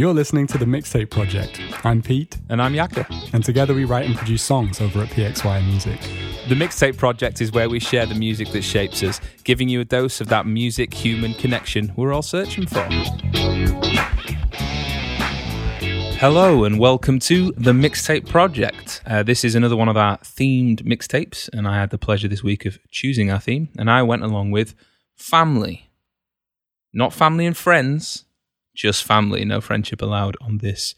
You're listening to the Mixtape Project. I'm Pete, And I'm Yakka. and together we write and produce songs over at PXY Music. The Mixtape Project is where we share the music that shapes us, giving you a dose of that music human connection we're all searching for. Hello, and welcome to the Mixtape Project. Uh, this is another one of our themed mixtapes, and I had the pleasure this week of choosing our theme, and I went along with family. Not family and friends, just family, no friendship allowed on this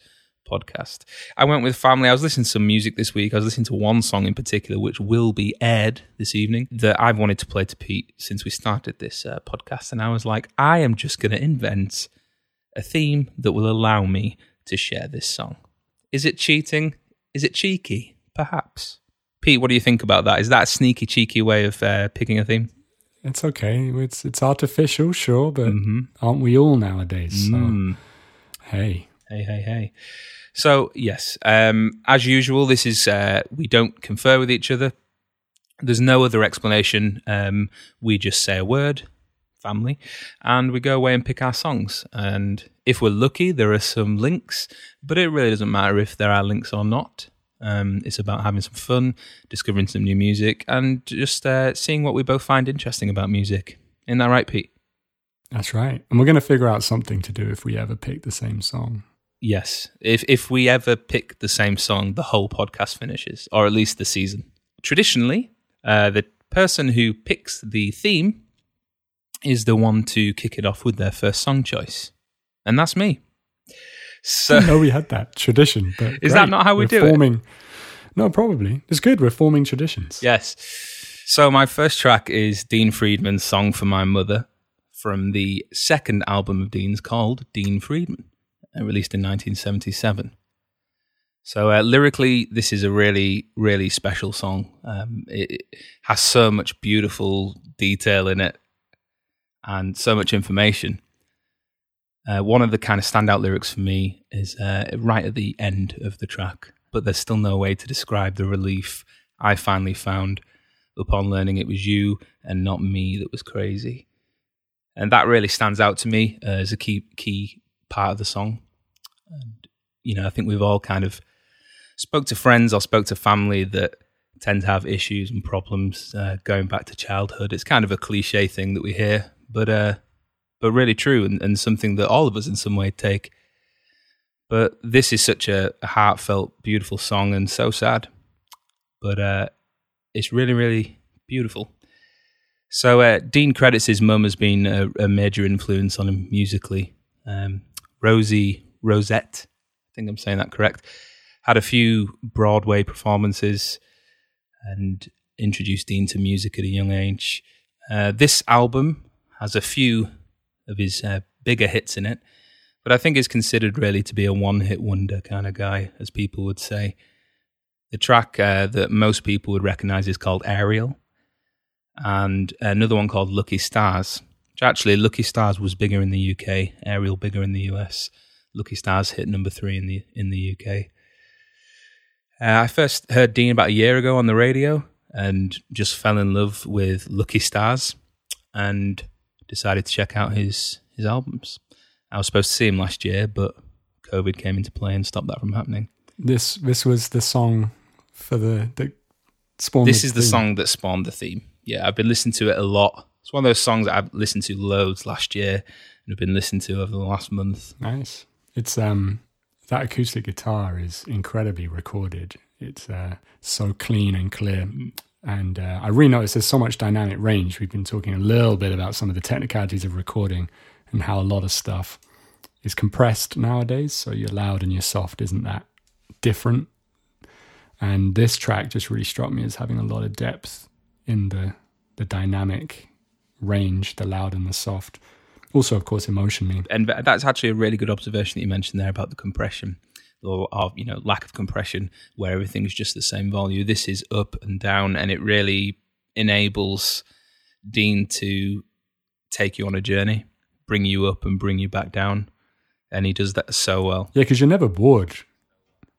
podcast. I went with family. I was listening to some music this week. I was listening to one song in particular, which will be aired this evening, that I've wanted to play to Pete since we started this uh, podcast. And I was like, I am just going to invent a theme that will allow me to share this song. Is it cheating? Is it cheeky? Perhaps. Pete, what do you think about that? Is that a sneaky, cheeky way of uh, picking a theme? It's okay. It's it's artificial, sure, but Mhm. aren't we all nowadays? So, Mm. hey. Hey, hey, hey. So, yes, um, as usual, this is, uh, we don't confer with each other. There's no other explanation. Um, we just say a word, family, and we go away and pick our songs. And if we're lucky, there are some links, but it really doesn't matter if there are links or not. Um, it's about having some fun, discovering some new music, and just uh, seeing what we both find interesting about music. Isn't that right, Pete? That's right. And we're going to figure out something to do if we ever pick the same song. Yes. If if we ever pick the same song, the whole podcast finishes, or at least the season. Traditionally, uh, the person who picks the theme is the one to kick it off with their first song choice, and that's me. So no, we had that tradition. But Is that not how we We're do it? No, probably. It's good. We're forming traditions. yes. So my first track is Dean Friedman's "Song for My Mother" from the second album of Dean's called Dean Friedman, uh, released in 1977. So uh, lyrically, this is a really, really special song. Um, it, it has so much beautiful detail in it, and so much information. Uh, one of the kind of standout lyrics for me is uh, right at the end of the track, but there's still no way to describe the relief I finally found upon learning it was you and not me that was crazy. And that really stands out to me uh, as a key key part of the song. And you know, I think we've all kind of spoke to friends or spoke to family that tend to have issues and problems uh, going back to childhood. It's kind of a cliche thing that we hear, but uh, but really true and, and something that all of us in some way take. But this is such a, a heartfelt, beautiful song and so sad. But uh, it's really, really beautiful. So uh, Dean credits his mum as being a, a major influence on him musically. Um, Rosie Rosette, I think I'm saying that correct, had a few Broadway performances and introduced Dean to music at a young age. Uh, this album has a few of his uh, bigger hits in it, but I think is considered really to be a one-hit wonder kind of guy, as people would say. The track uh, that most people would recognize is called Ariel, and another one called Lucky Stars. Which actually, Lucky Stars was bigger in the UK, Ariel bigger in the US. Lucky Stars hit number three in the in the UK. Uh, I first heard Dean about a year ago on the radio, and just fell in love with Lucky Stars, and decided to check out his his albums. I was supposed to see him last year, but COVID came into play and stopped that from happening. This this was the song for the that spawned. This is the theme. song that spawned the theme. Yeah, I've been listening to it a lot. It's one of those songs that I've listened to loads last year and have been listening to over the last month. Nice. It's um that acoustic guitar is incredibly recorded. It's uh, so clean and clear. And uh, I really noticed there's so much dynamic range. We've been talking a little bit about some of the technicalities of recording and how a lot of stuff is compressed nowadays. So your loud and your soft isn't that different. And this track just really struck me as having a lot of depth in the the dynamic range, the loud and the soft. Also, of course, emotionally. And that's actually a really good observation that you mentioned there about the compression or of you know lack of compression where everything's just the same volume. This is up and down, and it really enables Dean to take you on a journey, bring you up and bring you back down, and he does that so well. Yeah, because you're never bored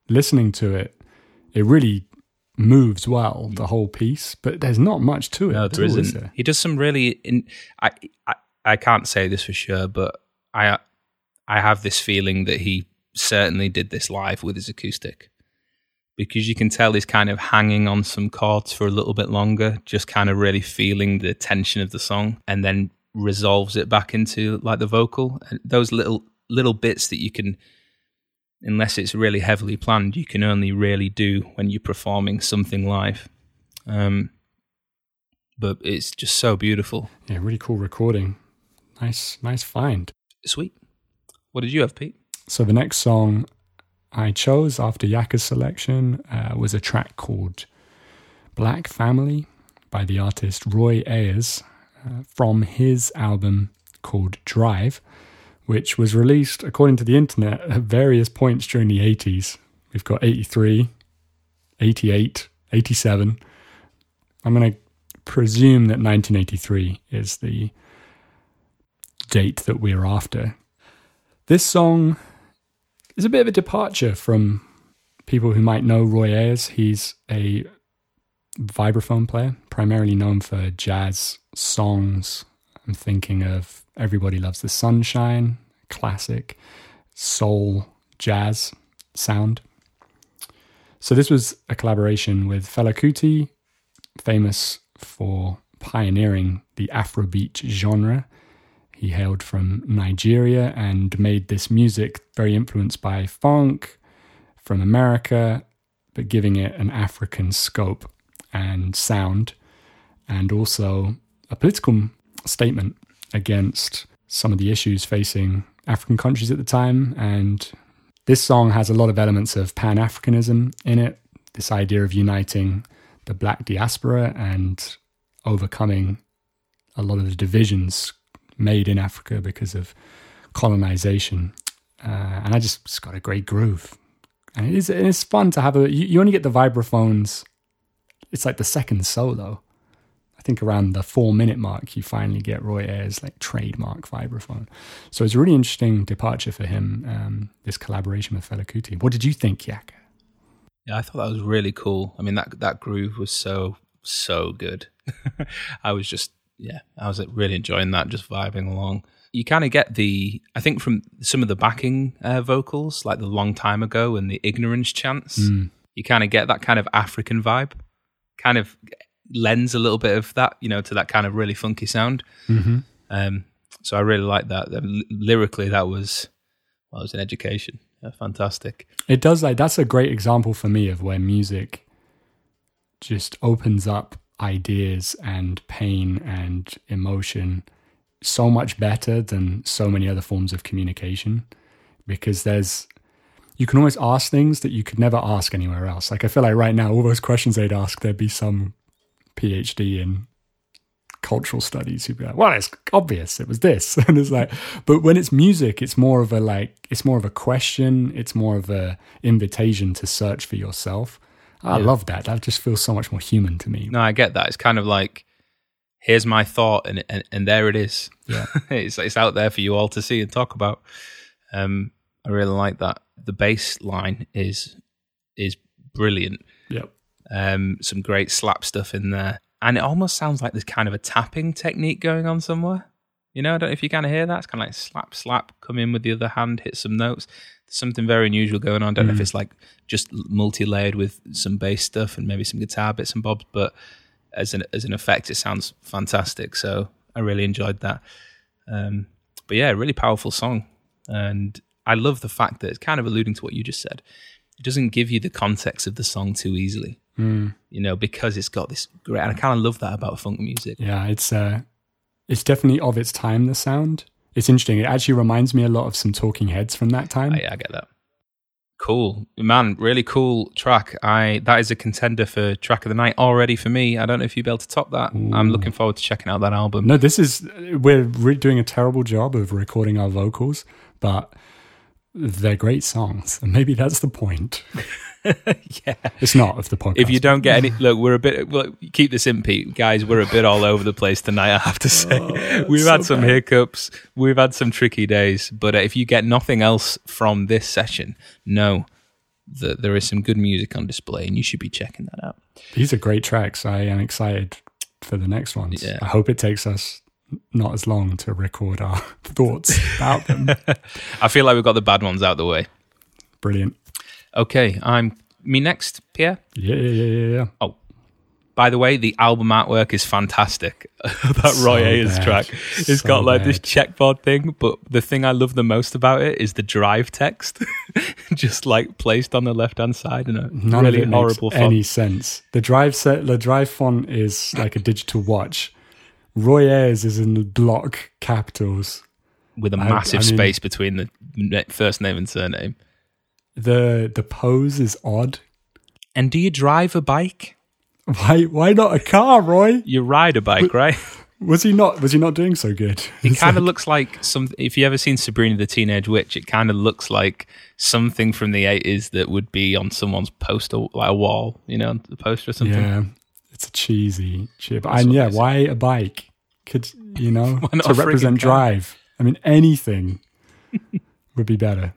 listening to it. It really moves well, mm. the whole piece, but there's not much to it. No, there all, isn't. He does some really. In, I, I I can't say this for sure, but I I have this feeling that he certainly did this live with his acoustic because you can tell he's kind of hanging on some chords for a little bit longer, just kind of really feeling the tension of the song, and then resolves it back into like the vocal. And those little little bits that you can, unless it's really heavily planned, you can only really do when you're performing something live. Um, but it's just so beautiful. Yeah, really cool recording. Nice, nice find. Sweet. What did you have, Pete? So the next song I chose after Yakka's selection uh, was a track called Black Family by the artist Roy Ayers uh, from his album called Drive, which was released, according to the internet, at various points during the 80s. We've got 83, 88, 87. I'm going to presume that 1983 is the date that we're after. This song is a bit of a departure from people who might know Roy Ayers. He's a vibraphone player, primarily known for jazz songs. I'm thinking of Everybody Loves the Sunshine, classic soul jazz sound. So this was a collaboration with Fela Kuti, famous for pioneering the Afrobeat genre. He hailed from Nigeria and made this music very influenced by funk from America, but giving it an African scope and sound, and also a political statement against some of the issues facing African countries at the time. And this song has a lot of elements of Pan Africanism in it, this idea of uniting the black diaspora and overcoming a lot of the divisions made in Africa because of colonization. Uh, and I just it's got a great groove. And it is it's fun to have a you, you only get the vibraphones it's like the second solo. I think around the four minute mark, you finally get Roy Ayers' like trademark vibraphone. So it's a really interesting departure for him. Um, this collaboration with Fela Kuti. What did you think, Yakka? Yeah, I thought that was really cool. I mean, that that groove was so so good. I was just yeah, I was really enjoying that, just vibing along. You kind of get the, I think, from some of the backing uh, vocals, like the long time ago and the ignorance chants. Mm. You kind of get that kind of African vibe. Kind of lends a little bit of that, you know, to that kind of really funky sound. Mm-hmm. Um, so I really like that. lyrically, that was well, it was an education. Yeah, fantastic. It does like that's a great example for me of where music just opens up ideas and pain and emotion so much better than so many other forms of communication because there's you can always ask things that you could never ask anywhere else. Like I feel like right now, all those questions they'd ask, there'd be some PhD in cultural studies who'd be like, "Well, it's obvious. It was this," and it's like, but when it's music, it's more of a like, it's more of a question. It's more of a invitation to search for yourself. I yeah. love that. That just feels so much more human to me. No, I get that. It's kind of like here's my thought, and and, and there it is. Yeah, it's it's out there for you all to see and talk about. Um, I really like that. The bass line is is brilliant. Yep. Um, some great slap stuff in there, and it almost sounds like there's kind of a tapping technique going on somewhere. You know, I don't know if you kind of hear that. It's kind of like slap, slap, come in with the other hand, hit some notes something very unusual going on. I don't mm. know if mm. it's like just multi-layered with some bass stuff and maybe some guitar bits and bobs, but as an as an effect, it sounds fantastic. So I really enjoyed that. Um, but yeah, really powerful song, and I love the fact that it's kind of alluding to what you just said. It doesn't give you the context of the song too easily, mm. you know, because it's got this great. And I kind of love that about funk music. Yeah, it's uh, it's definitely of its time. The sound it's interesting. It actually reminds me a lot of some Talking Heads from that time. Oh, yeah, I get that. Cool, man. Really cool track. I that is a contender for track of the night already for me. I don't know if you'll be able to top that. Ooh. I'm looking forward to checking out that album. No, this is we're re- doing a terrible job of recording our vocals, but they're great songs, and maybe that's the point. yeah, it's not of the podcast. If you don't get any, look, we're a bit. Well, keep this in, Pete, guys. We're a bit all over the place tonight. I have to say, oh, we've had some bad. hiccups, we've had some tricky days, but uh, if you get nothing else from this session, know that there is some good music on display, and you should be checking that out. These are great tracks. I am excited for the next ones. Yeah. I hope it takes us not as long to record our thoughts about them. I feel like we've got the bad ones out the way. Brilliant. Okay, I'm me next, Pierre. Yeah, yeah, yeah, yeah, yeah. Oh, by the way, the album artwork is fantastic. that Roy So Ayers bad. track, it's So got like this bad. checkboard thing. But the thing I love the most about it is the drive text, just like placed on the left hand side in a None really horrible font. any sense. The drive set, the drive font is like a digital watch. Roy Ayers is in the block capitals. with a massive I mean- space between the first name and surname. The the pose is odd. And do you drive a bike? Why why not a car, Roy? You ride a bike, right? Was he not was he not doing so good? It kind of looks like some. If you ever seen Sabrina the Teenage Witch, it kind of looks like something from the eighties that would be on someone's poster, like a wall, you know, the poster or something. Yeah. It's a cheesy chip. And yeah, why a bike? Could you know to represent drive? I mean anything would be better.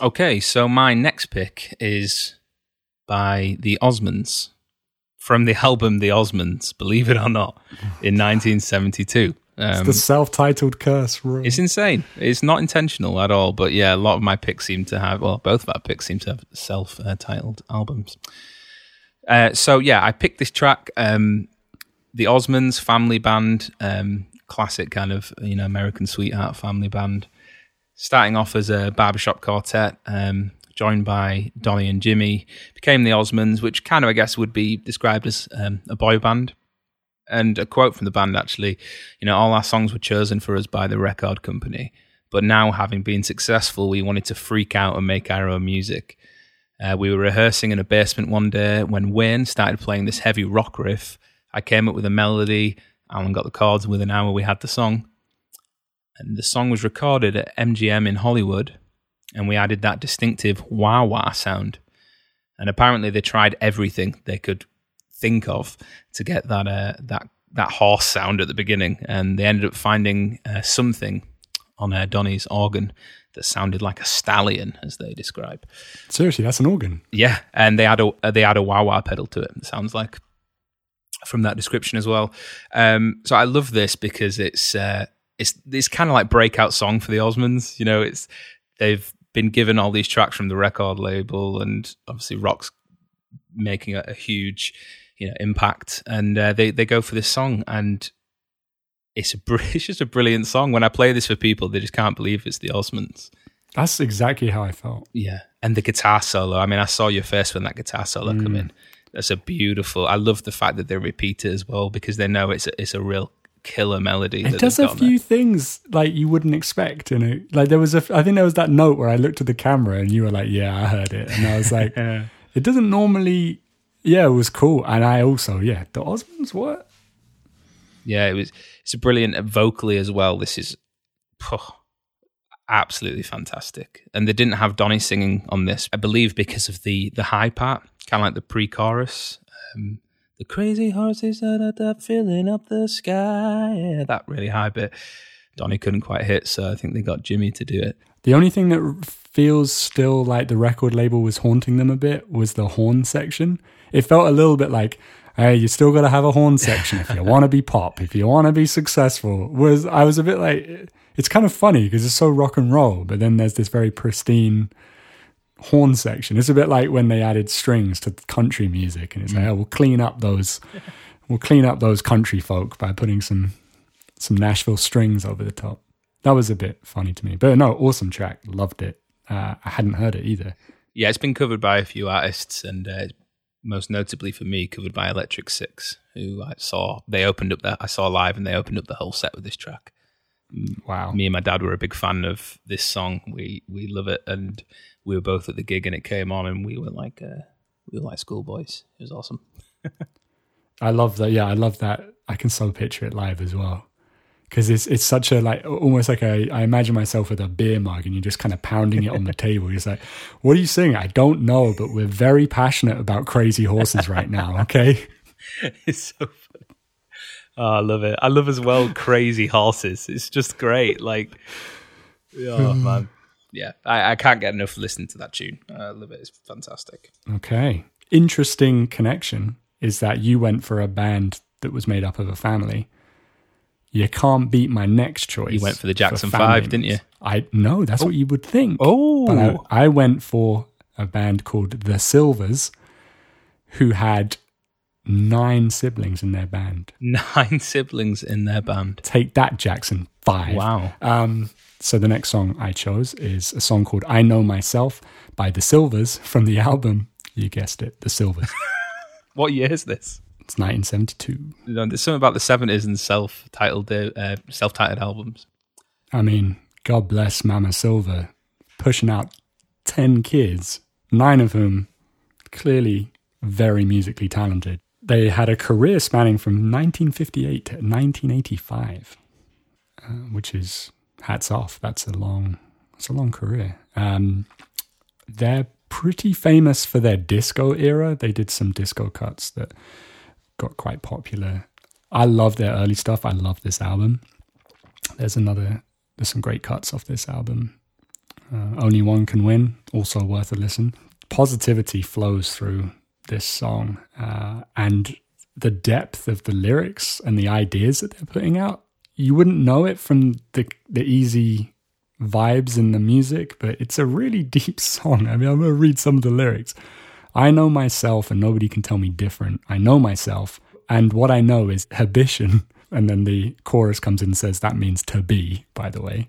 Okay, so my next pick is by the Osmonds from the album The Osmonds. Believe it or not, in 1972. Um, the self-titled curse, Roy. It's insane. It's not intentional at all, but yeah, a lot of my picks seem to have, well, both of our picks seem to have self-titled albums. Uh, so yeah, I picked this track, um, the Osmonds family band, um, classic kind of you know American sweetheart family band, starting off as a barbershop quartet, um, joined by Donny and Jimmy, became the Osmonds, which kind of I guess would be described as um, a boy band. And a quote from the band actually, you know, all our songs were chosen for us by the record company, but now having been successful, we wanted to freak out and make our own music. Uh, we were rehearsing in a basement one day when Wayne started playing this heavy rock riff. I came up with a melody. Alan got the chords. and Within an hour, we had the song. And the song was recorded at MGM in Hollywood. And we added that distinctive wah wah sound. And apparently, they tried everything they could think of to get that uh, that that horse sound at the beginning. And they ended up finding uh, something on uh, Donny's organ that sounded like a stallion, as they describe. Seriously, that's an organ. Yeah, and they add a they add a wah wah pedal to it. It sounds like from that description as well. Um, so I love this because it's uh, it's it's kind of like breakout song for the Osmonds. You know, it's they've been given all these tracks from the record label, and obviously Rock's making a, a huge you know impact, and uh, they they go for this song and. It's a br- it's just a brilliant song. When I play this for people, they just can't believe it's the Osmonds. That's exactly how I felt. Yeah, and the guitar solo. I mean, I saw your face when that guitar solo come Mm. in. That's a beautiful. I love the fact that they repeat it as well because they know it's a, it's a real killer melody. It does a on there. few things like you wouldn't expect. You know, like there was a. I think there was that note where I looked at the camera and you were like, "Yeah, I heard it," and I was like, "It doesn't normally." Yeah, it was cool, and I also, yeah, the Osmonds. What? Yeah, it was. It's brilliant vocally as well. This is absolutely fantastic. And they didn't have Donny singing on this, I believe, because of the the high part, kind of like the pre-chorus. Um, the crazy horses are filling up the sky. Yeah, that really high bit. Donny couldn't quite hit, so I think they got Jimmy to do it. The only thing that feels still like the record label was haunting them a bit was the horn section. It felt a little bit like, hey, you still got to have a horn section if you want to be pop, if you want to be successful. Was I was a bit like, it's kind of funny because it's so rock and roll, but then there's this very pristine horn section. It's a bit like when they added strings to country music, and it's like, oh, we'll clean up those, we'll clean up those country folk by putting some some Nashville strings over the top. That was a bit funny to me, but no, awesome track. Loved it. Uh, I hadn't heard it either. Yeah, it's been covered by a few artists, and uh, most notably for me, covered by Electric Six, who I saw. They opened up that I saw live, and they opened up the whole set with this track. Wow. Me and my dad were a big fan of this song. We we love it, and we were both at the gig, and it came on, and we were like uh, we were like schoolboys. It was awesome. I love that. Yeah, I love that. I can so picture it live as well. Because it's it's such a like almost like a I imagine myself with a beer mug and you're just kind of pounding it on the table. You're like, what are you singing? I don't know, but we're very passionate about crazy horses right now. Okay. it's so funny. Oh, I love it. I love as well crazy horses. It's just great. Like, oh man, yeah. I, I can't get enough listening to that tune. I love it. It's fantastic. Okay. Interesting connection is that you went for a band that was made up of a family. You can't beat my next choice. You went for the Jackson family Five, didn't you? I no, that's what you would think. Oh, I, I went for a band called The Silvers, who had nine siblings in their band. Nine siblings in their band. Take that, Jackson. Five. Wow. Um, so the next song I chose is a song called I Know Myself by The Silvers from the album, you guessed it, The Silvers. What year is this? It's 1972. You know, There's something about the seventies and self-titled, uh, self-titled albums. I mean, God bless Mama Silver pushing out 10 kids, nine of whom clearly very musically talented. They had a career spanning from 1958 to 1985, uh, which is hats off. That's a long, that's a long career. Um, they're pretty famous for their disco era. They did some disco cuts that got quite popular. I love their early stuff. I love this album. There's another, there's some great cuts off this album. Uh, Only One Can Win, also worth a listen. Positivity flows through this song, uh, and the depth of the lyrics and the ideas that they're putting out. You wouldn't know it from the the easy vibes in the music, but it's a really deep song. I mean, I'm gonna read some of the lyrics. I know myself, and nobody can tell me different. I know myself, and what I know is habition. And then the chorus comes in and says that means to be. By the way,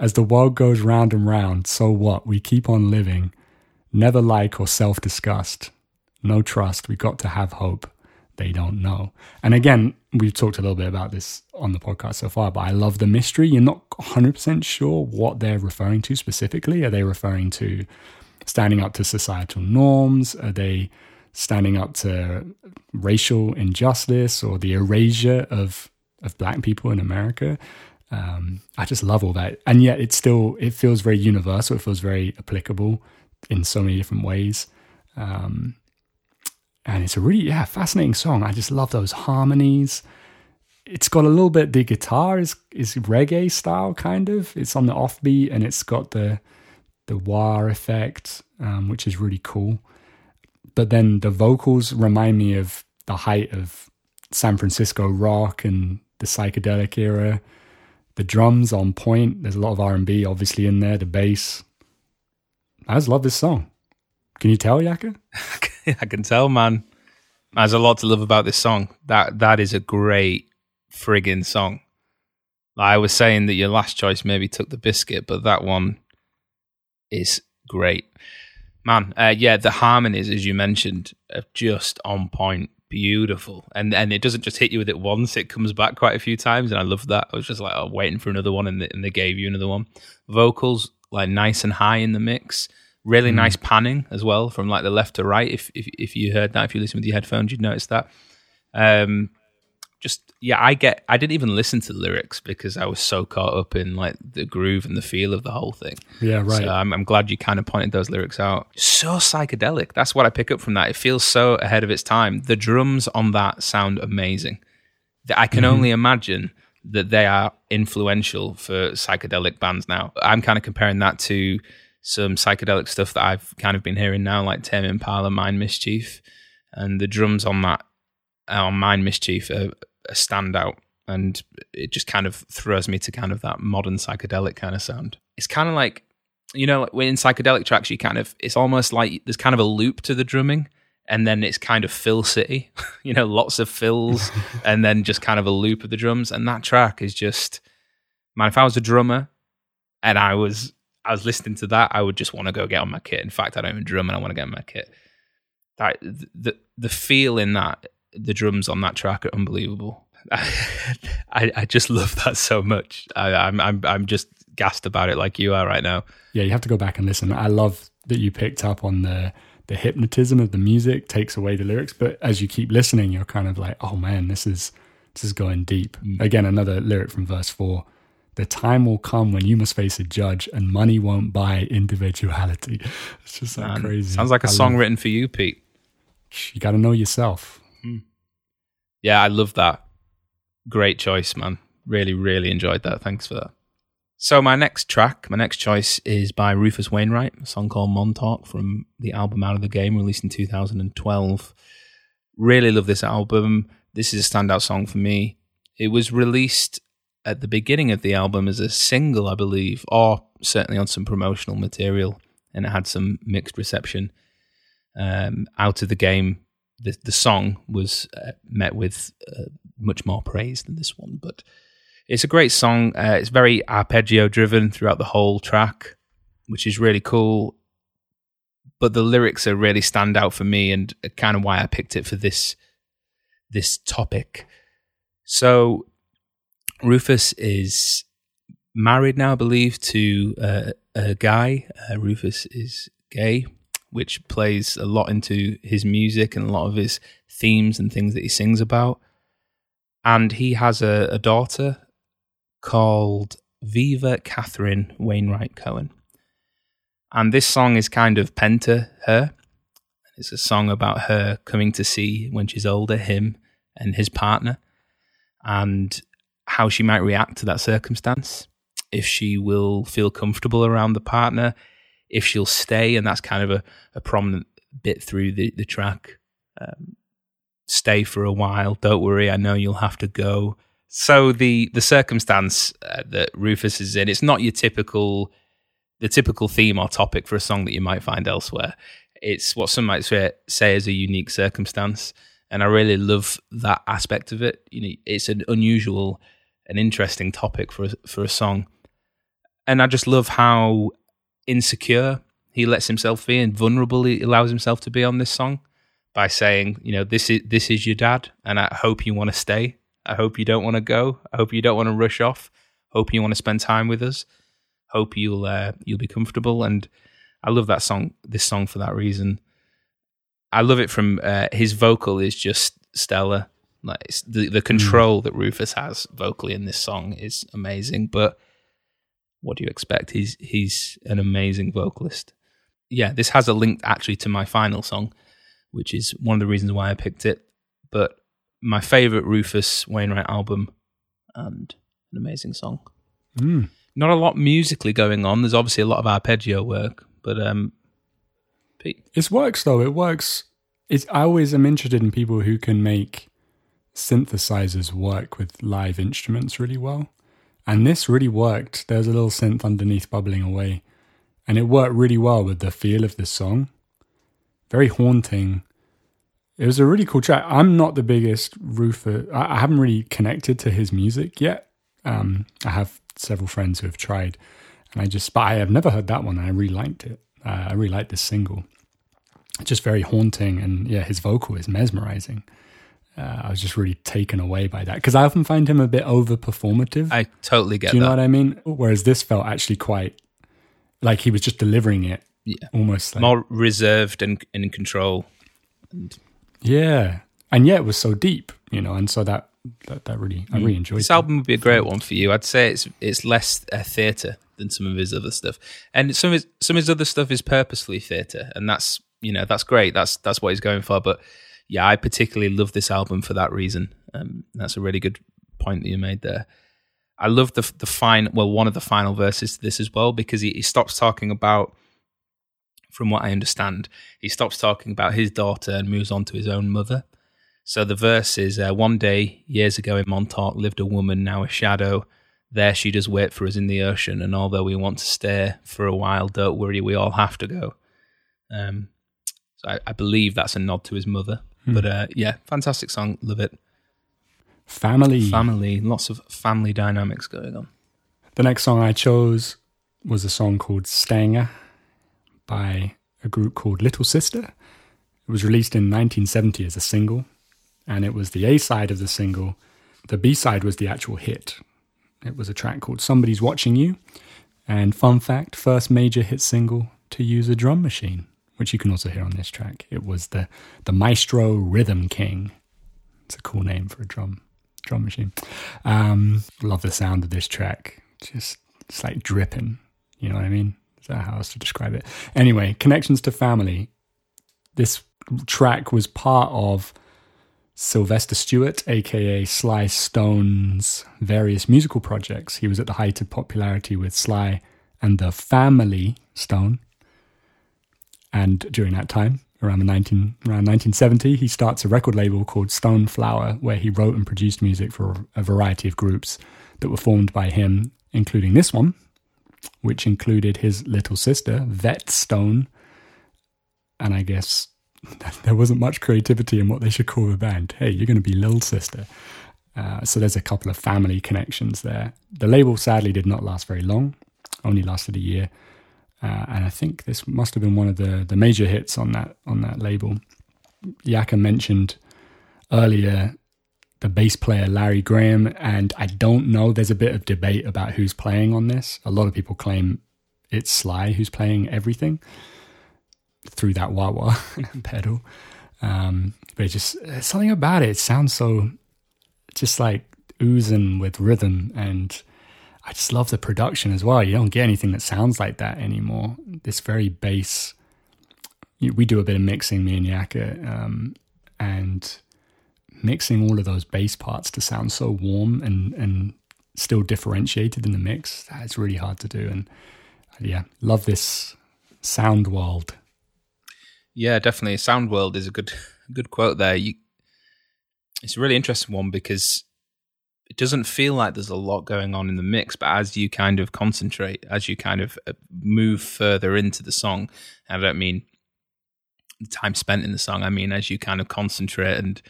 as the world goes round and round, so what? We keep on living. Never like or self disgust. No trust. We got to have hope. They don't know. And again, we've talked a little bit about this on the podcast so far, but I love the mystery. You're not 100% sure what they're referring to specifically. Are they referring to standing up to societal norms? Are they standing up to racial injustice or the erasure of, of black people in America? Um, I just love all that, and yet it still it feels very universal. It feels very applicable in so many different ways, um, and it's a really yeah fascinating song. I just love those harmonies. It's got a little bit. The guitar is is reggae style kind of. It's on the offbeat, and it's got the the wah effect, um, which is really cool. But then the vocals remind me of the height of San Francisco rock and the psychedelic era the drums on point. There's a lot of R and B obviously in there. The bass. I just love this song. Can you tell, Yakka? I can tell, man. There's a lot to love about this song. That that is a great friggin' song. I was saying that your last choice maybe took the biscuit, but that one is great, man. Uh, yeah, the harmonies, as you mentioned, are just on point, beautiful, and and it doesn't just hit you with it once; it comes back quite a few times, and I love that. I was just like, oh, waiting for another one, and they, and they gave you another one. Vocals like nice and high in the mix. Really nice panning as well from like the left to right. If if if you heard that, if you listen with your headphones, you'd notice that. Um, just yeah, I get. I didn't even listen to the lyrics because I was so caught up in like the groove and the feel of the whole thing. Yeah, right. So I'm, I'm glad you kind of pointed those lyrics out. So psychedelic. That's what I pick up from that. It feels so ahead of its time. The drums on that sound amazing. That I can mm-hmm. only imagine that they are influential for psychedelic bands now. I'm kind of comparing that to some psychedelic stuff that I've kind of been hearing now, like Tame Impala, Mind Mischief, and the drums on that on Mind Mischief are a standout, and it just kind of throws me to kind of that modern psychedelic kind of sound. It's kind of like you know, like when in psychedelic tracks, you kind of it's almost like there's kind of a loop to the drumming. And then it's kind of fill city, you know, lots of fills, and then just kind of a loop of the drums. And that track is just, man. If I was a drummer, and I was I was listening to that, I would just want to go get on my kit. In fact, I don't even drum and I want to get on my kit. That the the feel in that the drums on that track are unbelievable. I I just love that so much. I, I'm I'm I'm just gassed about it like you are right now. Yeah, you have to go back and listen. I love that you picked up on the the hypnotism of the music takes away the lyrics, but as you keep listening, you're kind of like, oh man, this is this is going deep. Mm. Again, another lyric from verse four. The time will come when you must face a judge, and money won't buy individuality. It's just like Man, crazy. Sounds like a I song written for you, Pete. you got to know yourself. Yeah, I love that. Great choice, man. Really, really enjoyed that. Thanks for that. So my next track, my next choice is by Rufus Wainwright, a song called Montauk from the album Out of the Game, released in 2012. Really love this album. This is a standout song for me. It was released at the beginning of the album as a single, I believe, or certainly on some promotional material. and it had some mixed reception. Um, out of the game, the the song was uh, met with uh, much more praise than this one, but it's a great song. Uh, it's very arpeggio driven throughout the whole track, which is really cool. But the lyrics are really stand out for me, and kind of why I picked it for this this topic. So Rufus is married now, I believe, to uh, a guy. Uh, Rufus is gay, which plays a lot into his music and a lot of his themes and things that he sings about. And he has a, a daughter called Viva Catherine Wainwright Cohen. And this song is kind of penned to her. It's a song about her coming to see when she's older him and his partner and how she might react to that circumstance. If she will feel comfortable around the partner, if she'll stay, and that's kind of a, a prominent bit through the, the track. Um, stay for a while. Don't worry, I know you'll have to go. So the the circumstance uh, that Rufus is in, it's not your typical the typical theme or topic for a song that you might find elsewhere. It's what some might say, say is a unique circumstance, and I really love that aspect of it. You know, it's an unusual, an interesting topic for for a song, and I just love how insecure he lets himself be and vulnerable he allows himself to be on this song by saying, you know, this is this is your dad, and I hope you want to stay. I hope you don't want to go. I hope you don't want to rush off. Hope you want to spend time with us. Hope you'll uh, you'll be comfortable. And I love that song. This song for that reason. I love it from uh, his vocal is just stellar. Like the the control mm. that Rufus has vocally in this song is amazing. But what do you expect? He's he's an amazing vocalist. Yeah, this has a link actually to my final song, which is one of the reasons why I picked it. But my favorite Rufus Wainwright album and an amazing song. Mm. Not a lot musically going on. There's obviously a lot of arpeggio work, but um, Pete. It works though. It works. It's, I always am interested in people who can make synthesizers work with live instruments really well. And this really worked. There's a little synth underneath bubbling away. And it worked really well with the feel of the song. Very haunting it was a really cool track. I'm not the biggest Rufus. I, haven't really connected to his music yet. Um, I have several friends who have tried, and I just, but I have never heard that one. I really liked it. Uh, I really liked this single. It's just very haunting, and yeah, his vocal is mesmerizing. Uh, I was just really taken away by that because I often find him a bit over performative. I totally get. Do you that. know what I mean? Whereas this felt actually quite like he was just delivering it. Yeah, almost like, more reserved and, and in control. And yeah, and yet it was so deep, you know, and so that that, that really I really mm. enjoyed. This album would be a great one for you. I'd say it's it's less uh, theatre than some of his other stuff, and some of his, some of his other stuff is purposefully theatre, and that's you know that's great. That's that's what he's going for. But yeah, I particularly love this album for that reason. Um, that's a really good point that you made there. I love the the fine well one of the final verses to this as well because he, he stops talking about from what I understand, he stops talking about his daughter and moves on to his own mother. So the verse is uh, One day, years ago in Montauk, lived a woman, now a shadow. There she does wait for us in the ocean, and although we want to stay for a while, don't worry, we all have to go. Um, so I, I believe that's a nod to his mother. Hmm. But uh, yeah, fantastic song. Love it. Family. Family. Lots of family dynamics going on. The next song I chose was a song called Stanga by a group called Little Sister. It was released in 1970 as a single, and it was the A side of the single. The B side was the actual hit. It was a track called Somebody's Watching You. And fun fact first major hit single to use a drum machine, which you can also hear on this track. It was the, the Maestro Rhythm King. It's a cool name for a drum drum machine. Um, love the sound of this track. Just it's like dripping. You know what I mean? Is that how else to describe it? Anyway, connections to family. This track was part of Sylvester Stewart, aka Sly Stone's various musical projects. He was at the height of popularity with Sly and the Family Stone. And during that time, around the 19 around 1970, he starts a record label called Stone Flower, where he wrote and produced music for a variety of groups that were formed by him, including this one, which included his little sister, Vet Stone. And I guess there wasn't much creativity in what they should call the band. Hey, you're going to be Little Sister. Uh, so there's a couple of family connections there. The label sadly did not last very long, only lasted a year. Uh, and I think this must have been one of the, the major hits on that on that label. Yakka mentioned earlier the bass player Larry Graham, and I don't know. There's a bit of debate about who's playing on this. A lot of people claim it's Sly who's playing everything through that wah wah pedal. Um, but just something about it. It sounds so just like oozing with rhythm, and I just love the production as well. You don't get anything that sounds like that anymore. This very bass. We do a bit of mixing, me and Yakka, um, and mixing all of those bass parts to sound so warm and and still differentiated in the mix that's really hard to do and yeah love this sound world yeah definitely sound world is a good good quote there you, it's a really interesting one because it doesn't feel like there's a lot going on in the mix but as you kind of concentrate as you kind of uh, move further into the song and i don't mean the time spent in the song i mean as you kind of concentrate and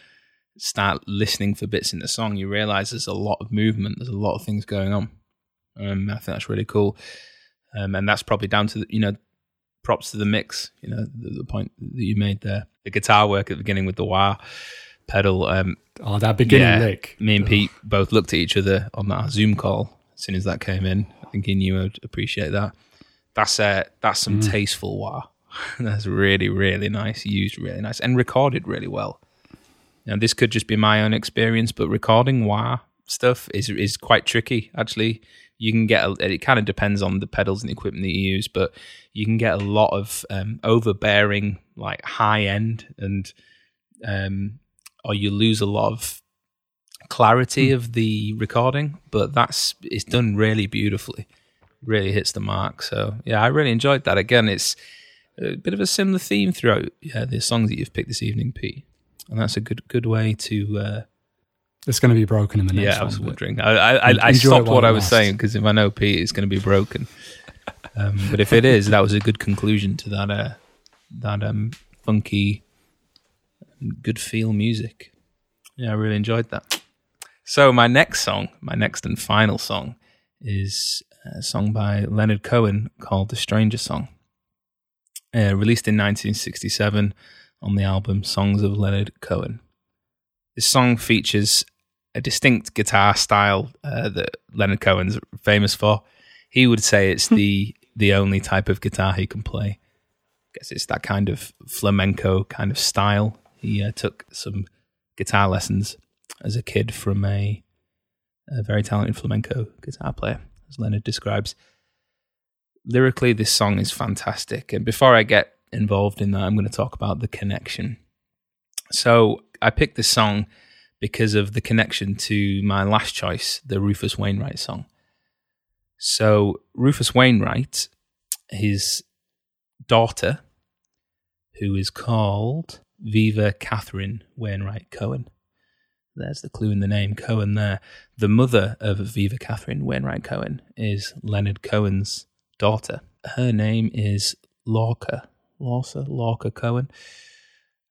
start listening for bits in the song, you realize there's a lot of movement, there's a lot of things going on. Um, I think that's really cool, um, and that's probably down to the, you know props to the mix. You know the, the, point that you made there, the guitar work at the beginning with the wah pedal. Um, oh, that beginning yeah, lick. Me and Pete both looked at each other on that Zoom call as soon as that came in. I think he knew I'd appreciate that. That's uh, that's some mm. tasteful wah. that's really really nice, used really nice, and recorded really well. Now, this could just be my own experience, but recording wah stuff is is quite tricky. Actually, you can get a, it kind of depends on the pedals and the equipment that you use, but you can get a lot of um, overbearing, like high end, and um, or you lose a lot of clarity mm. of the recording. But that's it's done really beautifully, really hits the mark. So yeah, I really enjoyed that. Again, it's a bit of a similar theme throughout yeah, the songs that you've picked this evening, Pete and that's a good good way to. Uh, it's going to be broken in the next. One. Yeah, I was wondering. I I, I stopped what I was saying because if I know Pete, it's going to be broken. um, but if it is, that was a good conclusion to that uh, that um, funky, good feel music. Yeah, I really enjoyed that. So my next song, my next and final song, is a song by Leonard Cohen called "The Stranger Song." Uh, released in 1967 on the album Songs of Leonard Cohen. This song features a distinct guitar style uh, that Leonard Cohen's famous for. He would say it's the the only type of guitar he can play. I guess it's that kind of flamenco kind of style. He uh, took some guitar lessons as a kid from a, a very talented flamenco guitar player, as Leonard describes. Lyrically, this song is fantastic. And before I get involved in that, I'm going to talk about the connection. So I picked this song because of the connection to my last choice, the Rufus Wainwright song. So Rufus Wainwright, his daughter, who is called Viva Catherine Wainwright Cohen. There's the clue in the name, Cohen there. The mother of Viva Catherine Wainwright Cohen is Leonard Cohen's daughter. Her name is Lorca Larsa, Larka Cohen.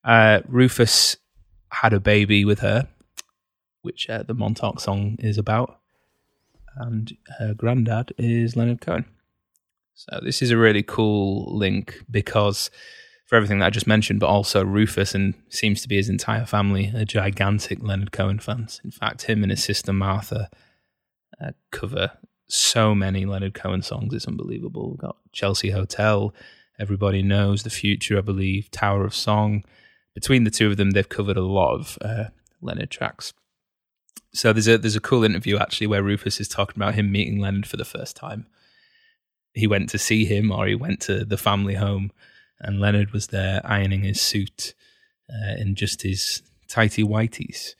Uh, Rufus had a baby with her, which uh, the Montauk song is about, and her granddad is Leonard Cohen. So this is a really cool link because for everything that I just mentioned, but also Rufus and seems to be his entire family are gigantic Leonard Cohen fans. In fact, him and his sister Martha uh, cover so many Leonard Cohen songs; it's unbelievable. We've got Chelsea Hotel, Everybody Knows, The Future, I believe, Tower of Song. Between the two of them, they've covered a lot of uh, Leonard tracks. So there's a there's a cool interview actually where Rufus is talking about him meeting Leonard for the first time. He went to see him, or he went to the family home, and Leonard was there ironing his suit uh, in just his tighty whities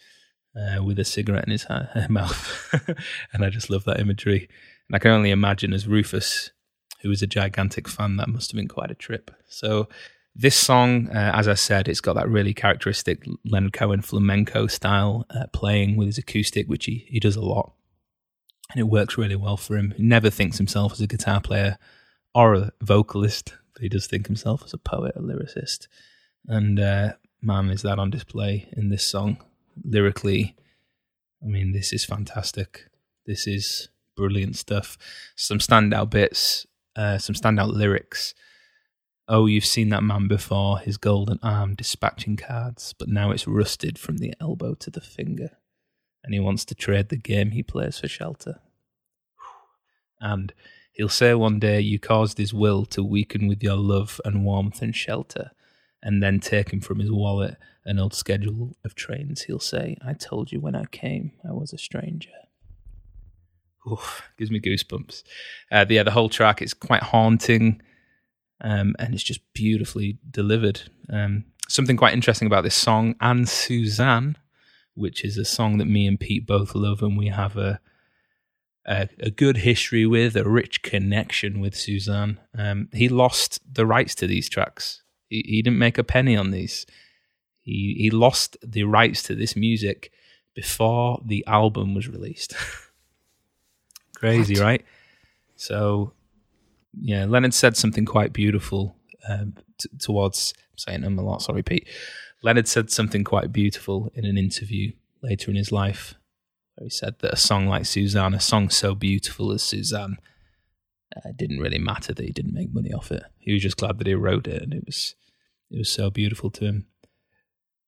uh, with a cigarette in his ha- mouth. and I just love that imagery. And I can only imagine as Rufus who was a gigantic fan, that must have been quite a trip. So, this song, uh, as I said, it's got that really characteristic Leonard Cohen flamenco style uh, playing with his acoustic, which he, he does a lot. and it works really well for him. He never thinks himself as a guitar player or a vocalist, he does think himself as a poet, a lyricist. And uh, man, is that on display in this song. Lyrically, I mean, this is fantastic. This is brilliant stuff. Some standout bits, uh, some standout lyrics. Oh, you've seen that man before, his golden arm dispatching cards, but now it's rusted from the elbow to the finger, and he wants to trade the game he plays for shelter. And he'll say one day you caused his will to weaken with your love and warmth and shelter, and then take him from his wallet an old schedule of trains. He'll say, I told you when I came I was a stranger. Oof, gives me goosebumps. Uh, yeah, the whole track is quite haunting um, and it's just beautifully delivered. Um, something quite interesting about this song and Suzanne, which is a song that me and Pete both love, and we have a a, a good history with, a rich connection with Suzanne. Um, he lost the rights to these tracks. He, he didn't make a penny on these. He he lost the rights to this music before the album was released. Crazy, what? right? So yeah, Leonard said something quite beautiful um, t- towards I'm saying him a lot. Sorry, Pete. Leonard said something quite beautiful in an interview later in his life, where he said that a song like Suzanne, a song so beautiful as Suzanne, uh, didn't really matter that he didn't make money off it. He was just glad that he wrote it, and it was it was so beautiful to him.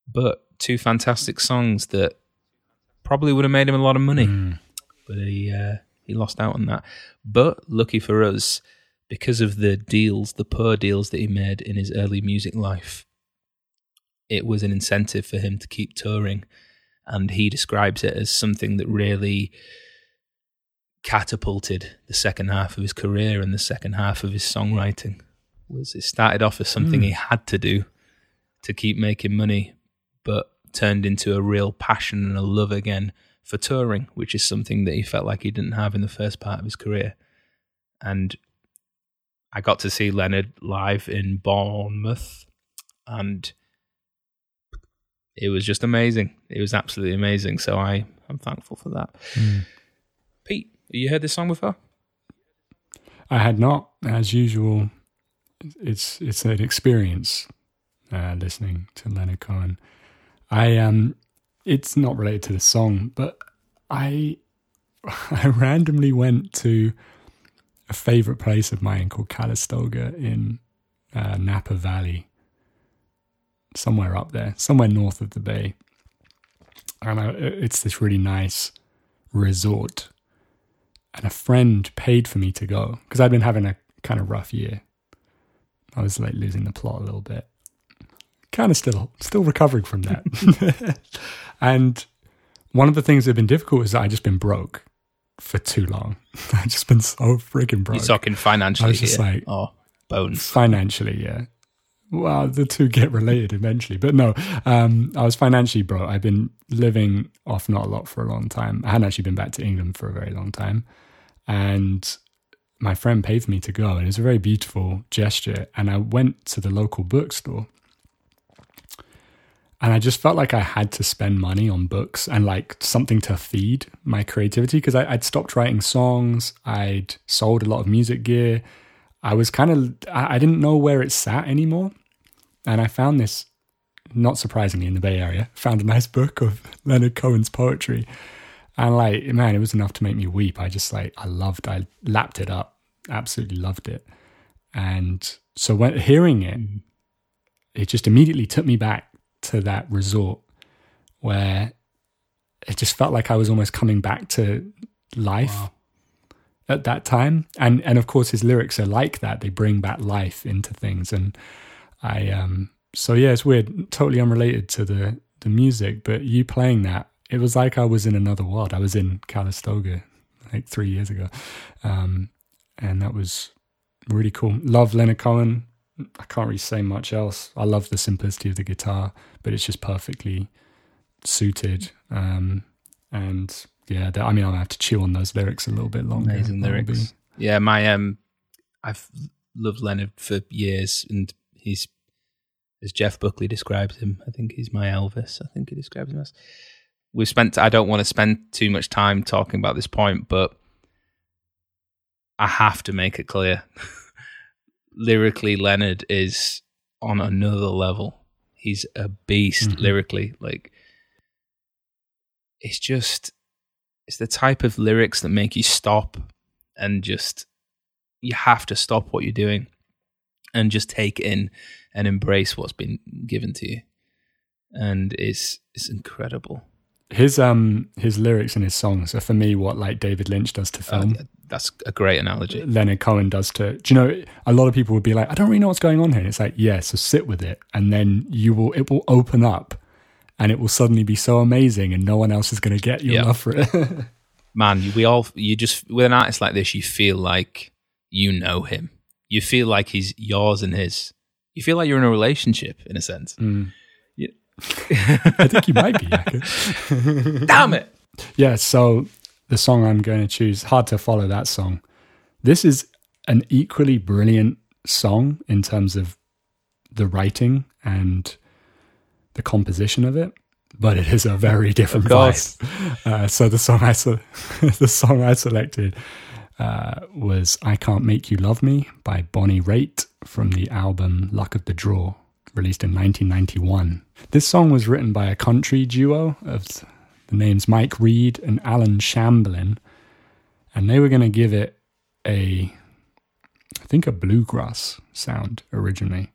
But two fantastic songs that probably would have made him a lot of money, mm. but he uh, he lost out on that. But lucky for us, because of the deals, the poor deals that he made in his early music life, it was an incentive for him to keep touring. And he describes it as something that really catapulted the second half of his career and the second half of his songwriting. Was it started off as something mm. he had to do to keep making money, but turned into a real passion and a love again for touring, which is something that he felt like he didn't have in the first part of his career. And I got to see Leonard live in Bournemouth, and it was just amazing. It was absolutely amazing. So I I'm thankful for that. Mm. Pete, you heard this song before? I had not. As usual, it's it's an experience uh, listening to Leonard Cohen. I um, it's not related to the song, but I I randomly went to a favorite place of mine called Calistoga in uh, Napa Valley, somewhere up there, somewhere north of the bay. And I, it's this really nice resort. And a friend paid for me to go because I'd been having a kind of rough year. I was like losing the plot a little bit. Kind of still, still recovering from that. and one of the things that have been difficult is that I just been broke for too long. I've just been so freaking broke. You're talking financially. I was just here. like, oh, bones. Financially, yeah. Well, the two get related eventually, but no. Um, I was financially broke. I've been living off not a lot for a long time. I hadn't actually been back to England for a very long time, and my friend paid for me to go, and it was a very beautiful gesture. And I went to the local bookstore and I just felt like I had to spend money on books and like something to feed my creativity because I'd stopped writing songs. I'd sold a lot of music gear. I was kind of, I didn't know where it sat anymore. And I found this, not surprisingly, in the Bay Area, found a nice book of Leonard Cohen's poetry. And like, man, it was enough to make me weep. I just like, I loved, I lapped it up, absolutely loved it. And so when hearing it, mm-hmm. it just immediately took me back to that resort where it just felt like I was almost coming back to life wow. at that time. And and of course his lyrics are like that. They bring back life into things. And I um so yeah, it's weird, totally unrelated to the the music, but you playing that, it was like I was in another world. I was in Calistoga like three years ago. Um and that was really cool. Love Leonard Cohen. I can't really say much else. I love the simplicity of the guitar, but it's just perfectly suited. Um, and yeah, I mean, I'll have to chew on those lyrics a little bit longer. Amazing lyrics. Be... Yeah, my um, I've loved Leonard for years, and he's as Jeff Buckley describes him. I think he's my Elvis. I think he describes him as. We've spent. I don't want to spend too much time talking about this point, but I have to make it clear. lyrically, Leonard is on another level. He's a beast Mhm. lyrically. Like, it's just, it's the type of lyrics that make you stop and just, you have to stop what you're doing and just take in and embrace what's been given to you. And it's, it's incredible. His um his lyrics and his songs are for me what like David Lynch does to Uh, film. that's a great analogy. Leonard Cohen does to. Do you know? A lot of people would be like, "I don't really know what's going on here." It's like, yeah, so sit with it, and then you will. It will open up, and it will suddenly be so amazing, and no one else is going to get your Yeah. love for it. man, we all you just with an artist like this, you feel like you know him. You feel like he's yours and his. You feel like you're in a relationship in a sense. Mm. Yeah. I think you might be. Damn it! Yeah. So the song I'm going to choose, hard to follow that song. This is an equally brilliant song in terms of the writing and the composition of it, but it is a very different vibe. Uh, so the song I se- the song I selected uh, was "I Can't Make You Love Me" by Bonnie Raitt from the album "Luck of the Draw," released in 1991. This song was written by a country duo of the names Mike Reid and Allen Shamblin, and they were going to give it a, I think, a bluegrass sound originally.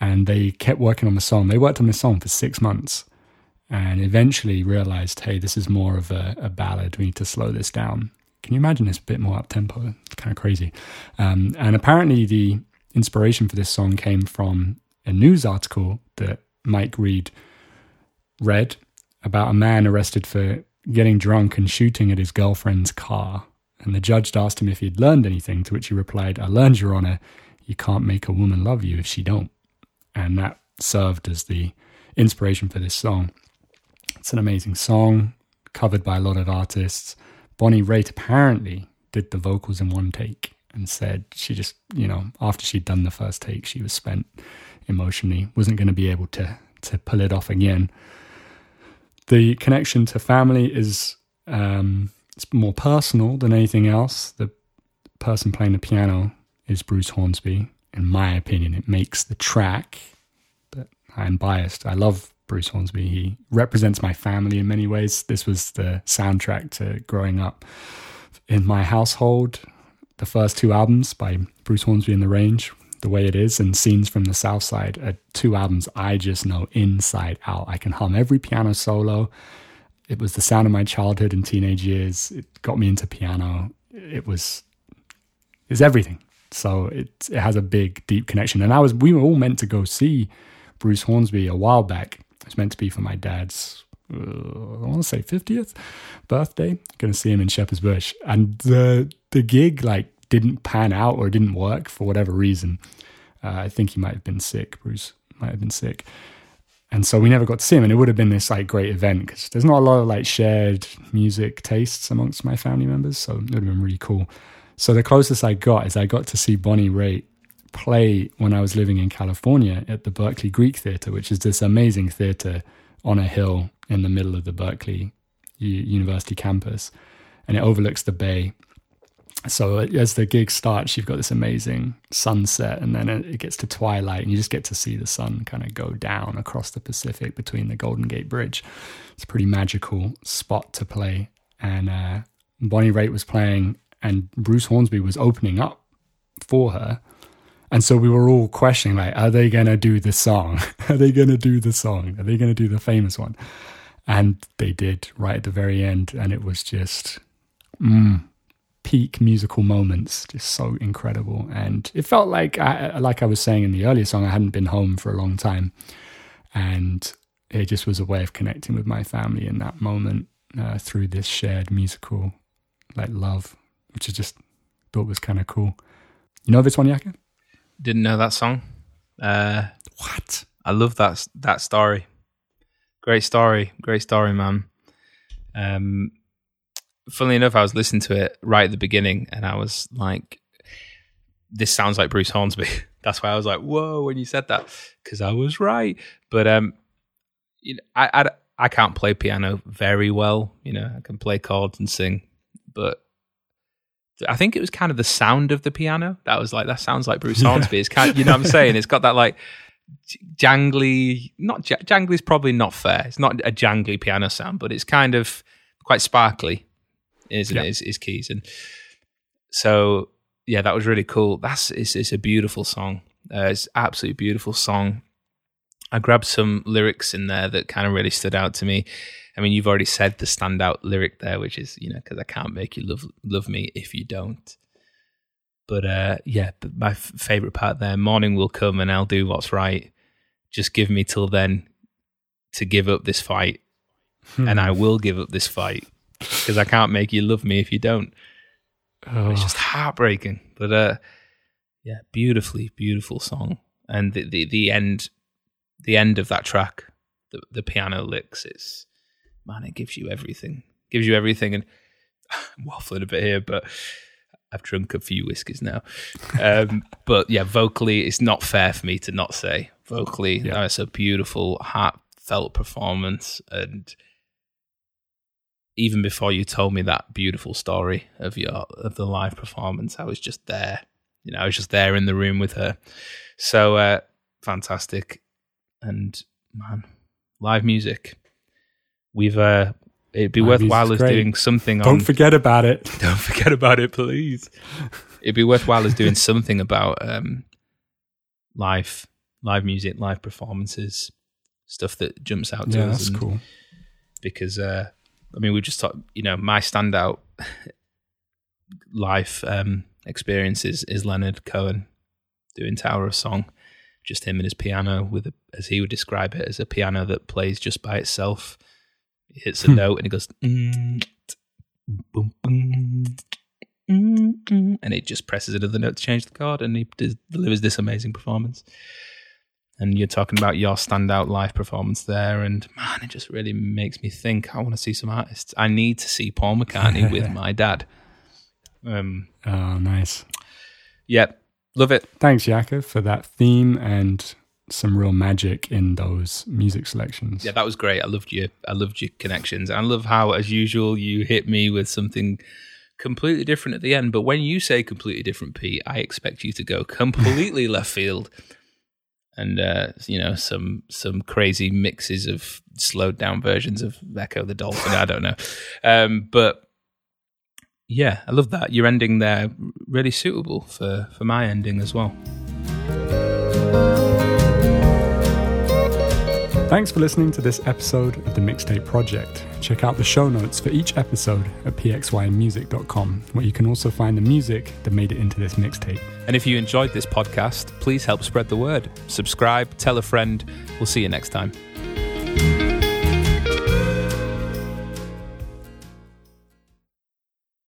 And they kept working on the song. They worked on the song for six months and eventually realized, hey, this is more of a, a ballad. We need to slow this down. Can you imagine this a bit more up tempo? It's kind of crazy. Um, and apparently, the inspiration for this song came from a news article that Mike Reid read about a man arrested for getting drunk and shooting at his girlfriend's car. And the judge asked him if he'd learned anything, to which he replied, I learned, Your Honor, you can't make a woman love you if she don't. And that served as the inspiration for this song. It's an amazing song, covered by a lot of artists. Bonnie Raitt apparently did the vocals in one take and said she just, you know, after she'd done the first take, she was spent emotionally, wasn't going to be able to to pull it off again. The connection to family is um, it's more personal than anything else. The person playing the piano is Bruce Hornsby. In my opinion, it makes the track, but I'm biased. I love Bruce Hornsby. He represents my family in many ways. This was the soundtrack to growing up in my household. The first two albums by Bruce Hornsby and the Range, The Way It Is, and Scenes from the South Side are two albums I just know inside out. I can hum every piano solo. It was the sound of my childhood and teenage years. It got me into piano. It was it's everything. So it it has a big, deep connection. And I was we were all meant to go see Bruce Hornsby a while back. It was meant to be for my dad's uh, I want to say fiftieth birthday. Going to see him in Shepherd's Bush, and the the gig like didn't pan out or didn't work for whatever reason. Uh, I think he might have been sick. Bruce might have been sick, and so we never got to see him. And it would have been this like great event because there's not a lot of like shared music tastes amongst my family members, so it would have been really cool. So the closest I got is I got to see Bonnie Raitt play when I was living in California at the Berkeley Greek Theater, which is this amazing theater on a hill in the middle of the Berkeley U- University campus, and it overlooks the bay. So as the gig starts, you've got this amazing sunset, and then it gets to twilight, and you just get to see the sun kind of go down across the Pacific between the Golden Gate Bridge. It's a pretty magical spot to play, and uh, Bonnie Raitt was playing, and Bruce Hornsby was opening up for her. And so we were all questioning, like, are they going to do the song? are they going to do the song? Are they going to do the famous one? And they did right at the very end. And it was just mm, peak musical moments, just so incredible. And it felt like, I, like I was saying in the earlier song, I hadn't been home for a long time. And it just was a way of connecting with my family in that moment uh, through this shared musical, like, love, which I just thought was kind of cool. You know this one, Yakka? Didn't know that song. Uh, What? I love that that story. Great story, great story, man. Um, funnily enough, I was listening to it right at the beginning, and I was like, "This sounds like Bruce Hornsby." That's why I was like, "Whoa!" when you said that, because I was right. But um, you know, I, I I can't play piano very well. You know, I can play chords and sing, but I think it was kind of the sound of the piano that was like that sounds like Bruce Hornsby. It's kind, of, you know, what I'm saying it's got that like jangly, not j- jangly is probably not fair. It's not a jangly piano sound, but it's kind of quite sparkly, isn't yeah. it? His, his keys and so yeah, that was really cool. That's it's, it's a beautiful song. Uh, it's absolutely beautiful song. I grabbed some lyrics in there that kind of really stood out to me. I mean, you've already said the standout lyric there, which is, you know, because I can't make you love love me if you don't. But uh, yeah, but my f- favorite part there: morning will come and I'll do what's right. Just give me till then to give up this fight, hmm. and I will give up this fight because I can't make you love me if you don't. Oh. It's just heartbreaking, but uh, yeah, beautifully beautiful song, and the the, the end the end of that track, the the piano licks. It's man, it gives you everything. Gives you everything, and I'm waffling a bit here, but I've drunk a few whiskies now. Um, but yeah, vocally, it's not fair for me to not say vocally. Yeah. That's a beautiful, heartfelt performance, and even before you told me that beautiful story of your of the live performance, I was just there. You know, I was just there in the room with her. So uh, fantastic, and man, live music we've uh, it'd be worthwhile as doing something. Don't on, forget about it. Don't forget about it, please. it'd be worthwhile as doing something about um, live live music, live performances, stuff that jumps out to yeah, us. That's and, cool. Because uh, I mean, we just talked. You know, my standout life um, experiences is Leonard Cohen doing Tower of Song. Just him and his piano, with a, as he would describe it, as a piano that plays just by itself hits a hmm. note and it goes, mm, boom, boom, and it just presses another note to change the card, and he delivers this amazing performance. And you're talking about your standout live performance there, and man, it just really makes me think. I want to see some artists. I need to see Paul McCartney with my dad. Um, oh, nice. Yeah, love it. Thanks, Jakob, for that theme and some real magic in those music selections. Yeah, that was great. I loved your I loved your connections. I love how, as usual, you hit me with something completely different at the end. But when you say completely different, Pete, I expect you to go completely left field, and uh, you know some some crazy mixes of slowed down versions of Ecco the Dolphin. I don't know, um, but yeah, I love that. Your ending there really suitable for for my ending as well. Thanks for listening to this episode of the Mixtape Project. Check out the show notes for each episode at pxymusic.com, where you can also find the music that made it into this mixtape. And if you enjoyed this podcast, please help spread the word. Subscribe, tell a friend. We'll see you next time.